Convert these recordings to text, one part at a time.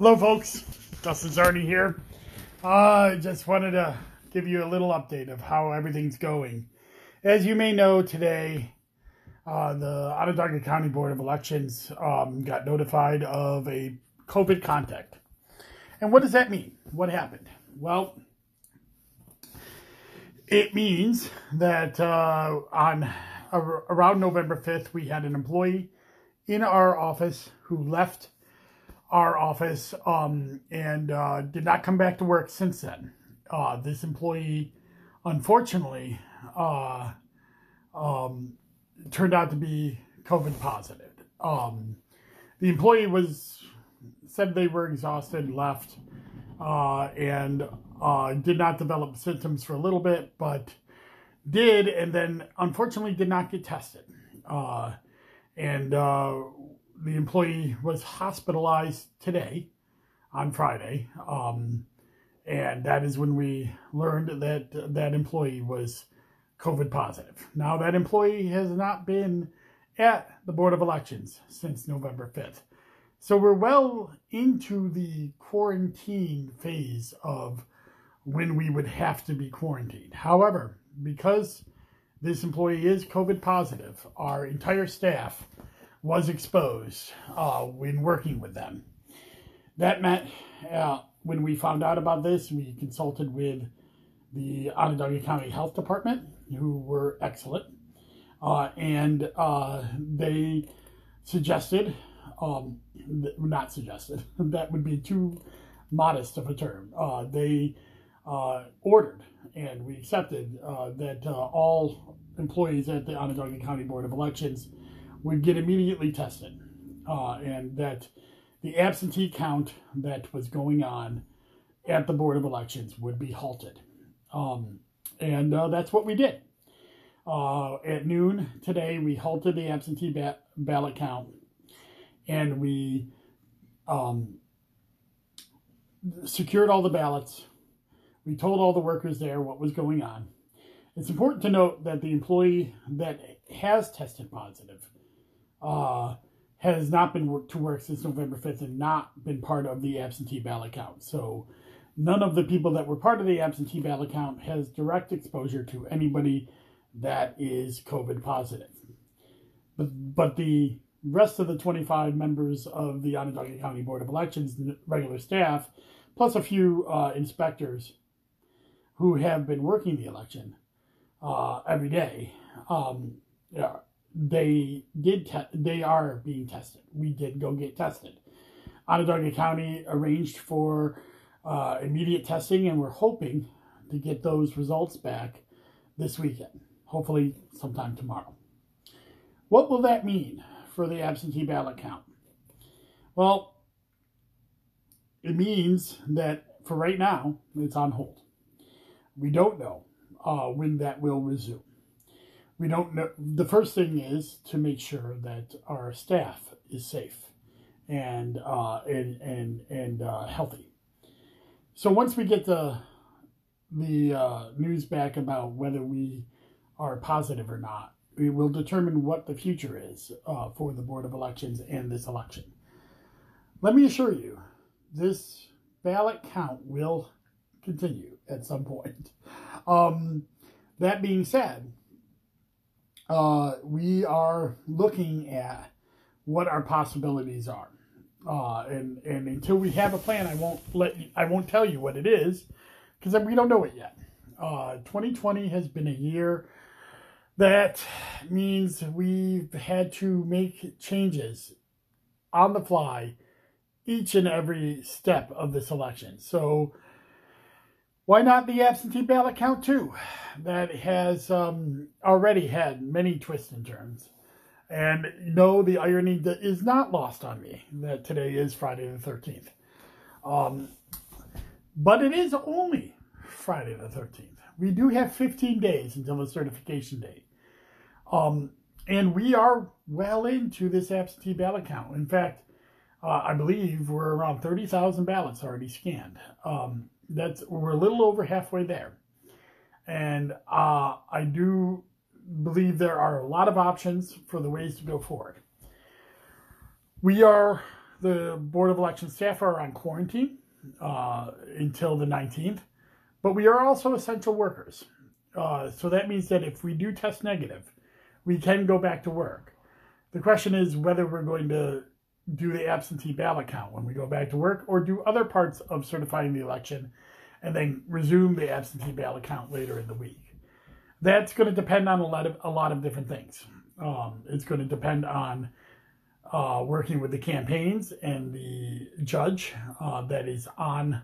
Hello, folks. Dustin Czarny here. I uh, just wanted to give you a little update of how everything's going. As you may know, today uh, the Onondaga County Board of Elections um, got notified of a COVID contact. And what does that mean? What happened? Well, it means that uh, on uh, around November 5th, we had an employee in our office who left our office um, and uh, did not come back to work since then. Uh, this employee, unfortunately, uh, um, turned out to be COVID positive. Um, the employee was said they were exhausted, left, uh, and uh, did not develop symptoms for a little bit, but did, and then unfortunately did not get tested. Uh, and the employee was hospitalized today on Friday. Um, and that is when we learned that that employee was COVID positive. Now, that employee has not been at the Board of Elections since November 5th. So we're well into the quarantine phase of when we would have to be quarantined. However, because this employee is COVID positive, our entire staff was exposed uh, when working with them. That meant uh, when we found out about this, we consulted with the Onondaga County Health Department, who were excellent, uh, and uh, they suggested, um, not suggested, that would be too modest of a term. Uh, they uh, ordered and we accepted that all employees at the Onondaga County Board of Elections would get immediately tested, uh, and that the absentee count that was going on at the Board of Elections would be halted. Um, and uh, that's what we did. Uh, at noon today, we halted the absentee ba- ballot count and we um, secured all the ballots. We told all the workers there what was going on. It's important to note that the employee that has tested positive uh, has not been to work since November 5th and not been part of the absentee ballot count. So none of the people that were part of the absentee ballot count has direct exposure to anybody that is COVID positive. But, but the rest of the 25 members of the Onondaga County Board of Elections regular staff, plus a few uh, inspectors who have been working the election uh, every day, um, they did te- they are being tested. We did go get tested. Onondaga County arranged for uh, immediate testing, and we're hoping to get those results back this weekend. Hopefully, sometime tomorrow. What will that mean for the absentee ballot count? Well, it means that for right now, it's on hold. We don't know uh, when that will resume we don't know. The first thing is to make sure that our staff is safe and uh, and and and uh, healthy. So once we get the the uh, news back about whether we are positive or not, we will determine what the future is uh, for the Board of Elections and this election. Let me assure you, this ballot count will continue at some point. Um, that being said, uh, we are looking at what our possibilities are. Uh, and, and until we have a plan, I won't let you, I won't tell you what it is because we don't know it yet. Uh, 2020 has been a year that means we've had to make changes on the fly each and every step of this election. So why not the absentee ballot count too? That has um, already had many twists and turns. And no, the irony that is not lost on me that today is Friday the 13th. Um, but it is only Friday the 13th. We do have 15 days until the certification date. Um, and we are well into this absentee ballot count. In fact, uh, I believe we're around 30,000 ballots already scanned. Um, that's we're a little over halfway there, and uh, I do believe there are a lot of options for the ways to go forward. We are the Board of Election staff are on quarantine uh, until the 19th, but we are also essential workers. Uh, so that means that if we do test negative, we can go back to work. The question is whether we're going to do the absentee ballot count when we go back to work or do other parts of certifying the election and then resume the absentee ballot count later in the week. That's going to depend on a lot of a lot of different things. Um, it's going to depend on uh, working with the campaigns and the judge uh, that is on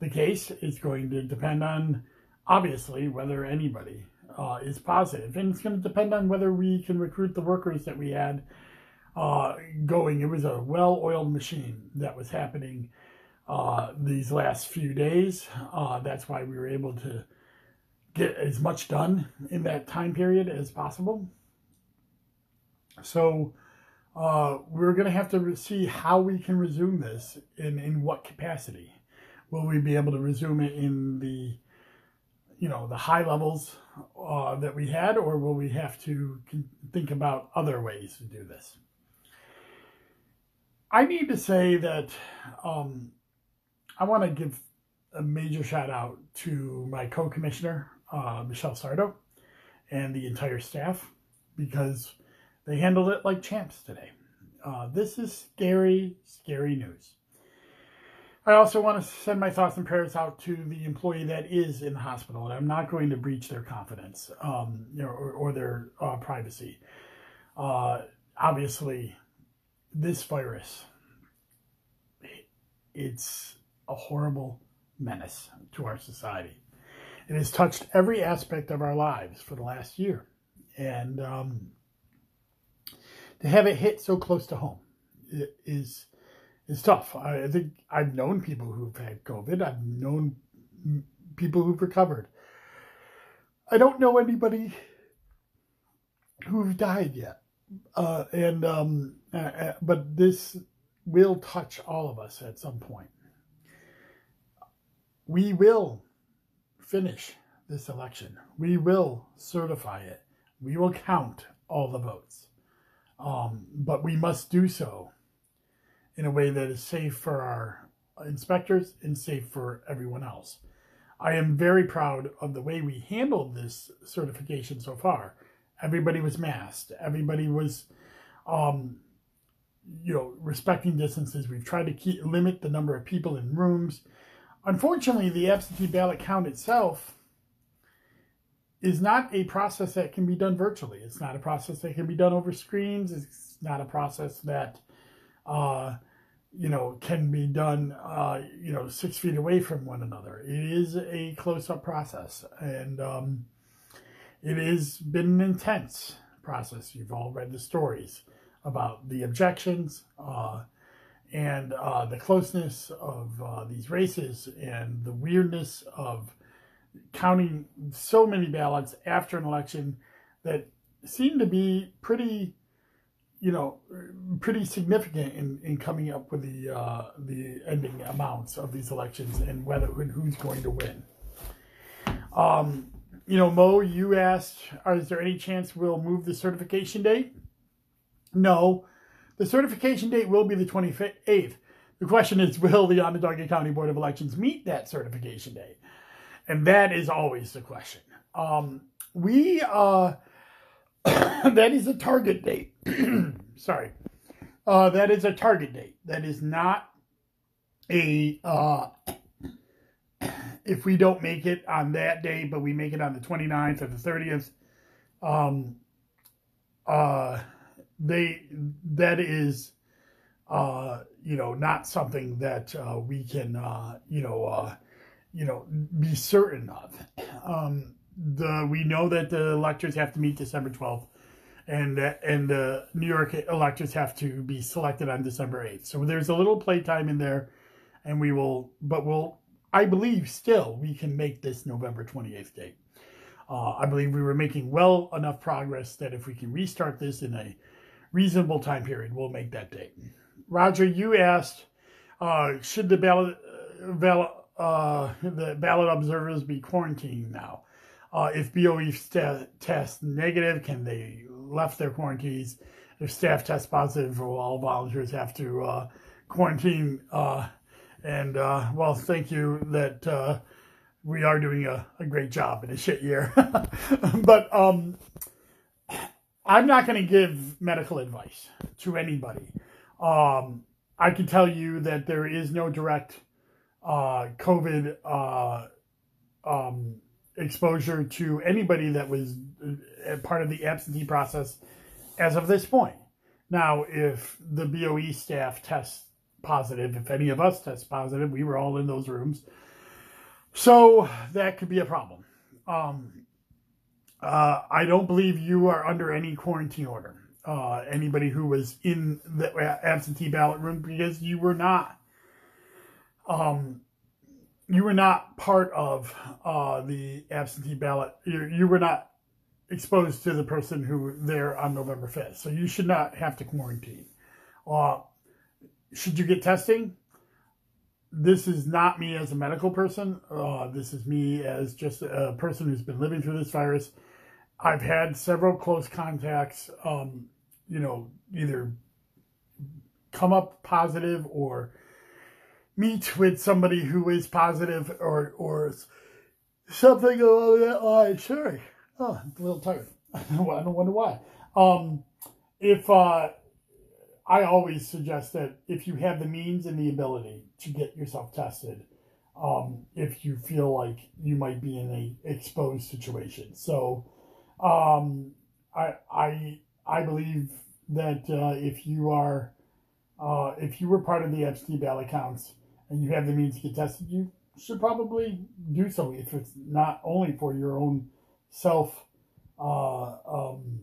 the case. It's going to depend on obviously whether anybody uh, is positive, and it's going to depend on whether we can recruit the workers that we had uh, going. It was a well-oiled machine that was happening uh, these last few days. Uh, that's why we were able to get as much done in that time period as possible. So uh, we're going to have to see how we can resume this and in what capacity. Will we be able to resume it in the, you know, the high levels uh, that we had, or will we have to think about other ways to do this? I need to say that um, I want to give a major shout out to my co-commissioner, uh, Michelle Sardo, and the entire staff because they handled it like champs today. Uh, this is scary, scary news. I also want to send my thoughts and prayers out to the employee that is in the hospital, and I'm not going to breach their confidence um, you know, or, or their uh, privacy. Uh, obviously, this virus, it's a horrible menace to our society. It has touched every aspect of our lives for the last year. And um, to have it hit so close to home is is tough. I think I've known people who've had COVID. I've known people who've recovered. I don't know anybody who've died yet. Uh, and um, uh, uh but this will touch all of us at some point we will finish this election. We will certify it. We will count all the votes. Um, but we must do so in a way that is safe for our inspectors and safe for everyone else. I am very proud of the way we handled this certification so far. Everybody was masked. Everybody was, um, you know, respecting distances. We've tried to keep limit the number of people in rooms. Unfortunately, the absentee ballot count itself is not a process that can be done virtually. It's not a process that can be done over screens. It's not a process that, uh, you know, can be done, uh, you know, six feet away from one another. It is a close-up process, and um, it has been an intense process. You've all read the stories about the objections, uh, and uh, the closeness of uh, these races and the weirdness of counting so many ballots after an election that seem to be pretty, you know, pretty significant in, in coming up with the uh, the ending amounts of these elections and whether and who's going to win. Um, you know, Mo, you asked, is there any chance we'll move the certification date? No, the certification date will be the 28th. The question is, will the Onondaga County Board of Elections meet that certification date? And that is always the question. Um, we, uh, that is a target date. Sorry. Uh, that is a target date. That is not a, uh, if we don't make it on that day, but we make it on the 29th or the 30th, um, uh, they that is uh, you know not something that uh, we can uh, you know uh, you know be certain of. Um, the we know that the electors have to meet December twelfth, and and the New York electors have to be selected on December eighth. So there's a little playtime in there, and we will, but we'll. I believe still we can make this November twenty eighth date. Uh, I believe we were making well enough progress that if we can restart this in a reasonable time period, we'll make that date. Roger, you asked, uh, should the ballot, uh, ballot uh, the ballot observers be quarantined now? Uh, if BOE st- test negative, can they left their quarantines? If staff test positive, will all volunteers have to uh, quarantine. Uh, and uh, well, thank you that we are doing a, a great job in a shit year. but um, I'm not going to give medical advice to anybody. Um, I can tell you that there is no direct uh, COVID uh, um, exposure to anybody that was uh, part of the absentee process as of this point. Now, if the BOE staff tests positive, if any of us test positive, we were all in those rooms. So that could be a problem. Um, uh, I don't believe you are under any quarantine order. Uh, anybody who was in the absentee ballot room because you were not um, you were not part of uh, the absentee ballot. You, you were not exposed to the person who there on November 5th. So you should not have to quarantine. Uh, should you get testing? This is not me as a medical person. Uh, this is me as just a person who's been living through this virus. I've had several close contacts, um, you know, either come up positive or meet with somebody who is positive or or something along that line. Sorry, oh, I'm a little tired. I don't wonder why. Um, if uh, I always suggest that if you have the means and the ability to get yourself tested, um, if you feel like you might be in a exposed situation. So, um, I I I believe that uh, if you are uh, if you were part of the absentee ballot accounts and you have the means to get tested, you should probably do so if it's not only for your own self, uh, um,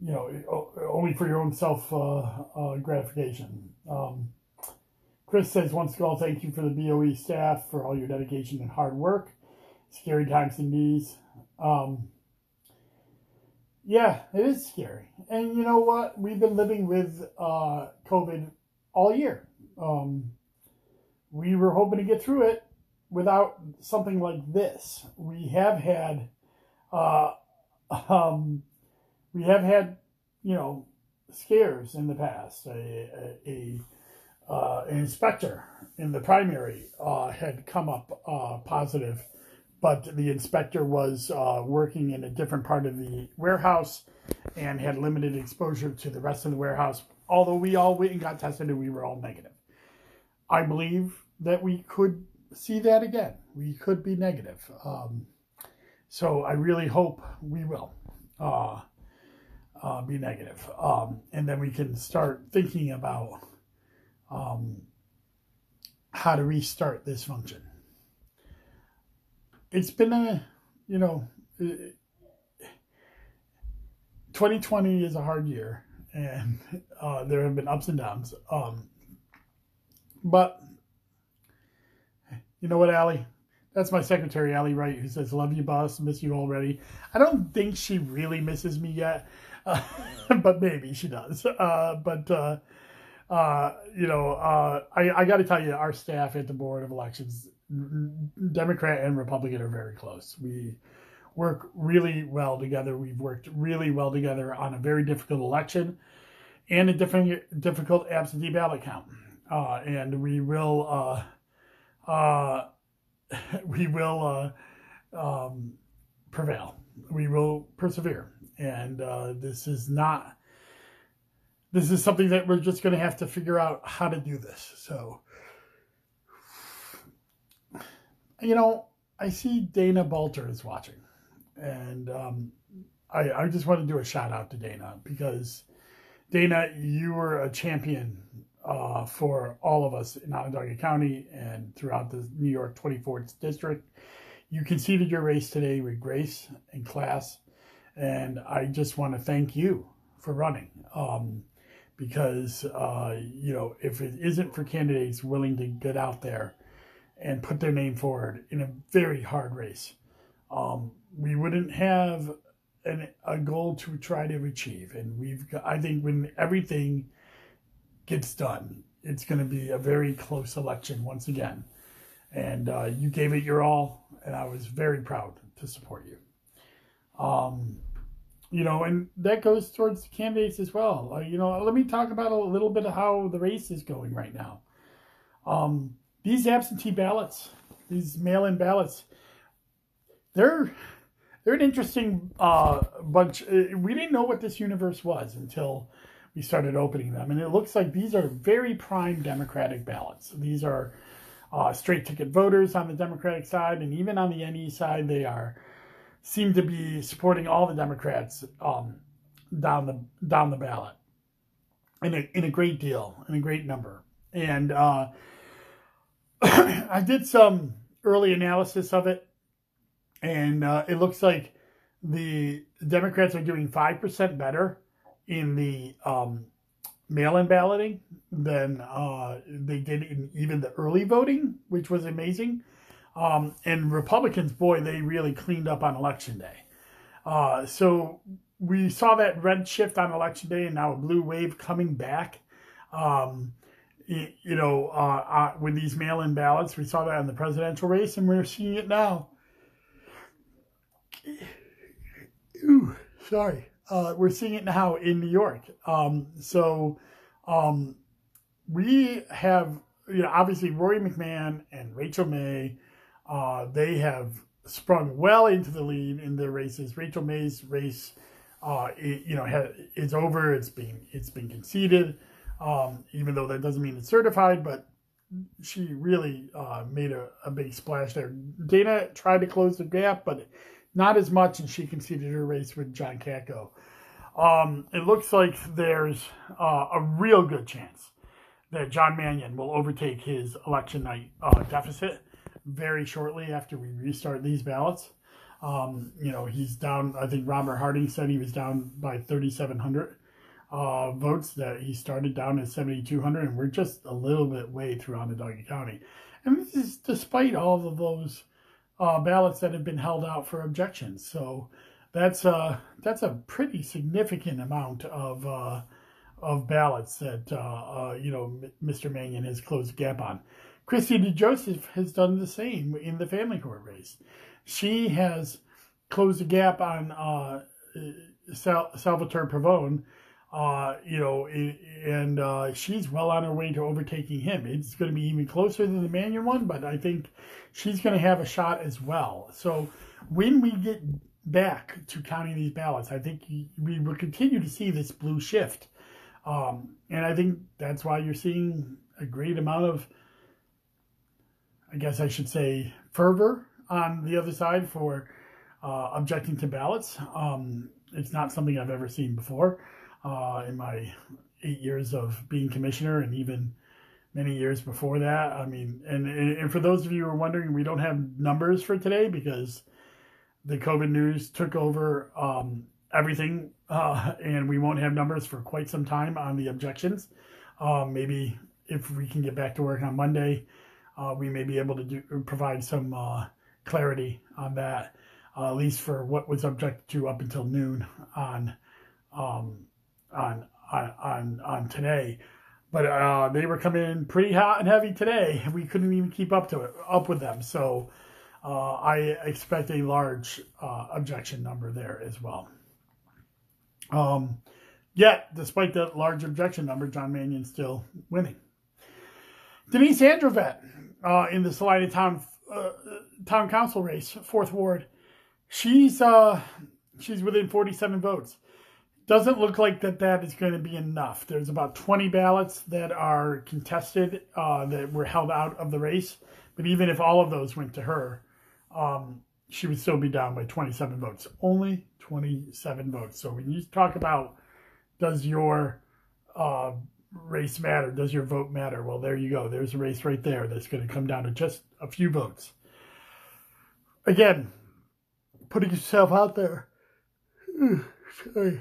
you know, only for your own self uh, uh, gratification. Um, Chris says, once again, thank you for the BOE staff for all your dedication and hard work. Scary times in these. Um, yeah, it is scary. And you know what? We've been living with uh, COVID all year. Um, we were hoping to get through it without something like this. We have had, uh, um, we have had, you know, scares in the past. A, a, a uh, inspector in the primary uh, had come up uh, positive, but the inspector was uh, working in a different part of the warehouse and had limited exposure to the rest of the warehouse. Although we all went and got tested and we were all negative. I believe that we could see that again. We could be negative. Um, so I really hope we will uh, uh, be negative. Um, and then we can start thinking about um, how to restart this function. It's been a, you know, 2020 is a hard year and uh, there have been ups and downs. Um, but you know what, Allie? That's my secretary, Allie Wright, who says, Love you, boss. Miss you already. I don't think she really misses me yet, uh, but maybe she does. Uh, but, uh, uh you know, uh, I, I got to tell you, our staff at the Board of Elections, Democrat and Republican, are very close. We work really well together. We've worked really well together on a very difficult election and a different, difficult absentee ballot count. Uh, and we will uh, we will uh, um, prevail. We will persevere. And uh, this is not, this is something that we're just going to have to figure out how to do this. So, you know, I see Dana Balter is watching. And um, I, I just want to do a shout out to Dana because Dana, you were a champion uh, for all of us in Onondaga County and throughout the New York 24th District. You conceded your race today with grace and class, and I just want to thank you for running. Um, because, uh, you know, if it isn't for candidates willing to get out there and put their name forward in a very hard race, um, we wouldn't have an, a goal to try to achieve. And we've, got, I think, when everything gets done. It's going to be a very close election once again. And uh, you gave it your all, and I was very proud to support you. Um, you know, and that goes towards the candidates as well. Uh, you know, let me talk about a little bit of how the race is going right now. Um, these absentee ballots, these mail-in ballots, they're they're an interesting uh, bunch. Uh, we didn't know what this universe was until we started opening them, and it looks like these are very prime Democratic ballots. These are uh, straight ticket voters on the Democratic side, and even on the NE side, they are seem to be supporting all the Democrats um, down the down the ballot in a in a great deal, in a great number. And uh, I did some early analysis of it, and uh, it looks like the Democrats are doing five percent better in the um, mail-in balloting than uh, they did in even the early voting, which was amazing. Um, and Republicans, boy, they really cleaned up on election day. Uh, so we saw that red shift on election day, and now a blue wave coming back. Um, you, know, uh, uh, with these mail-in ballots, we saw that in the presidential race, and we're seeing it now. Ooh, sorry. Uh, we're seeing it now in New York. Um, so um, we have, you know, obviously Rory McMahon and Rachel May uh, they have sprung well into the lead in their races. Rachel May's race, uh, it, you know, is over. It's been it's been conceded, um, even though that doesn't mean it's certified. But she really uh, made a, a big splash there. Dana tried to close the gap, but not as much, and she conceded her race with John Katko. Um, it looks like there's uh, a real good chance that John Mannion will overtake his election night uh, deficit very shortly after we restart these ballots. Um, you know, he's down, I think Robert Harding said he was down by 3,700 uh, votes, that he started down at 7,200, and we're just a little bit way through Onondaga County. And this is despite all of those uh, ballots that have been held out for objections. So that's, uh, that's a pretty significant amount of, uh, of ballots that, uh, uh, you know, Mr. Mannion has closed the gap on. Christy DeJoseph has done the same in the family court race. She has closed the gap on uh, Sal- Salvatore Pavone, uh, you know, and uh, she's well on her way to overtaking him. It's going to be even closer than the Mannion one, but I think she's going to have a shot as well. So when we get back to counting these ballots, I think we will continue to see this blue shift. Um, and I think that's why you're seeing a great amount of I guess I should say, fervor on the other side for uh, objecting to ballots. Um, it's not something I've ever seen before uh, in my eight years of being commissioner and even many years before that. I mean, and, and for those of you who are wondering, we don't have numbers for today because the COVID news took over um, everything, uh, and we won't have numbers for quite some time on the objections. Um, maybe if we can get back to work on Monday, uh, we may be able to do, provide some uh, clarity on that, uh, at least for what was objected to up until noon on um, on, on on today. But uh, they were coming in pretty hot and heavy today. We couldn't even keep up to it up with them. So uh, I expect a large uh, objection number there as well. Um, yet, despite that large objection number, John Mannion's still winning. Denise Androvet uh, in the Salina Town uh, Town Council race, fourth ward. She's uh, she's within 47 votes. Doesn't look like that that is going to be enough. There's about 20 ballots that are contested uh, that were held out of the race. But even if all of those went to her, um, she would still be down by 27 votes. Only 27 votes. So when you talk about does your uh, race matter? Does your vote matter? Well, there you go. There's a race right there that's going to come down to just a few votes. Again, putting yourself out there. Sorry.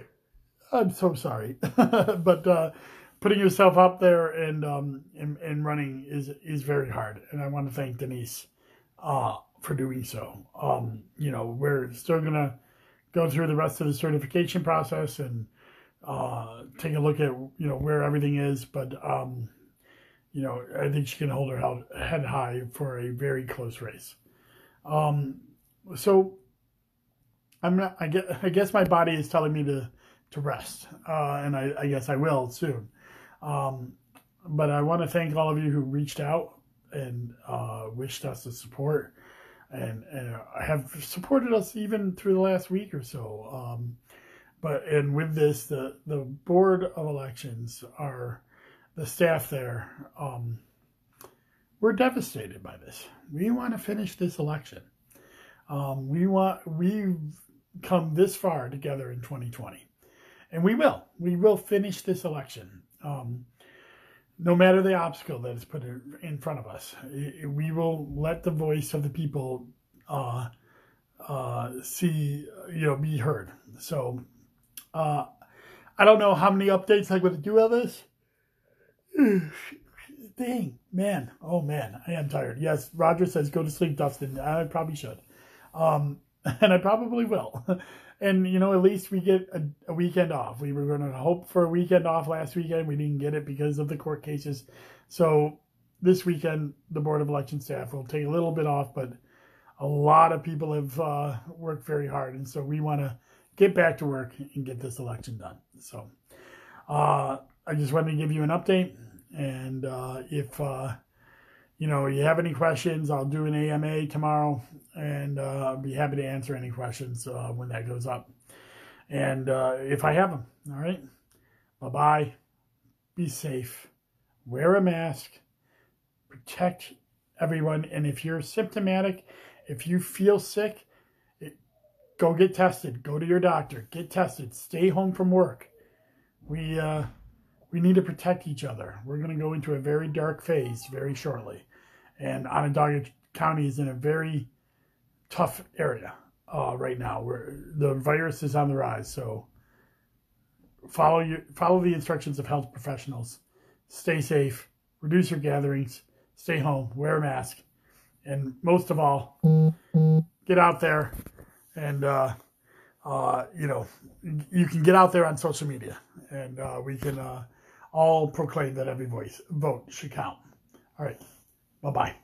I'm so sorry. but uh, putting yourself up there and, um, and, and running is is very hard. And I want to thank Denise uh, for doing so. Um, you know, we're still to go through the rest of the certification process and uh, take a look at you know where everything is. But um, you know, I think she can hold her head high for a very close race. Um, so I'm not. I guess, I guess my body is telling me to to rest, uh, and I, I, guess I will soon. Um, but I want to thank all of you who reached out and uh, wished us the support, and and have supported us even through the last week or so. Um, but and with this, the the board of elections are the staff there. Um, we're devastated by this. We want to finish this election. Um, we want we've come this far together in 2020, and we will. We will finish this election. Um, no matter the obstacle that is put in front of us, we will let the voice of the people uh, uh, see, you know, be heard. So, uh, I don't know how many updates I'm going to do of this. Dang, man. Oh, man. I am tired. Yes, Roger says go to sleep, Dustin. I probably should. Um, and I probably will. and, you know, at least we get a, a weekend off. We were going to hope for a weekend off last weekend. We didn't get it because of the court cases. So this weekend, the Board of Election staff will take a little bit off, but a lot of people have uh, worked very hard. And so we want to get back to work and get this election done. So uh, I just wanted to give you an update. And uh, if uh, you know you have any questions, I'll do an AMA tomorrow, and uh, I'll be happy to answer any questions uh, when that goes up. And uh, if I have them, all right. Bye bye. Be safe. Wear a mask. Protect everyone. And if you're symptomatic, if you feel sick, it, go get tested. Go to your doctor. Get tested. Stay home from work. We uh, we need to protect each other. We're going to go into a very dark phase very shortly. And Onondaga County is in a very tough area uh, right now where the virus is on the rise. So follow your, follow the instructions of health professionals. Stay safe, reduce your gatherings, stay home, wear a mask, and most of all, get out there and uh, uh, you know you can get out there on social media, and uh, we can uh, all proclaim that every voice vote should count. All right. Bye bye.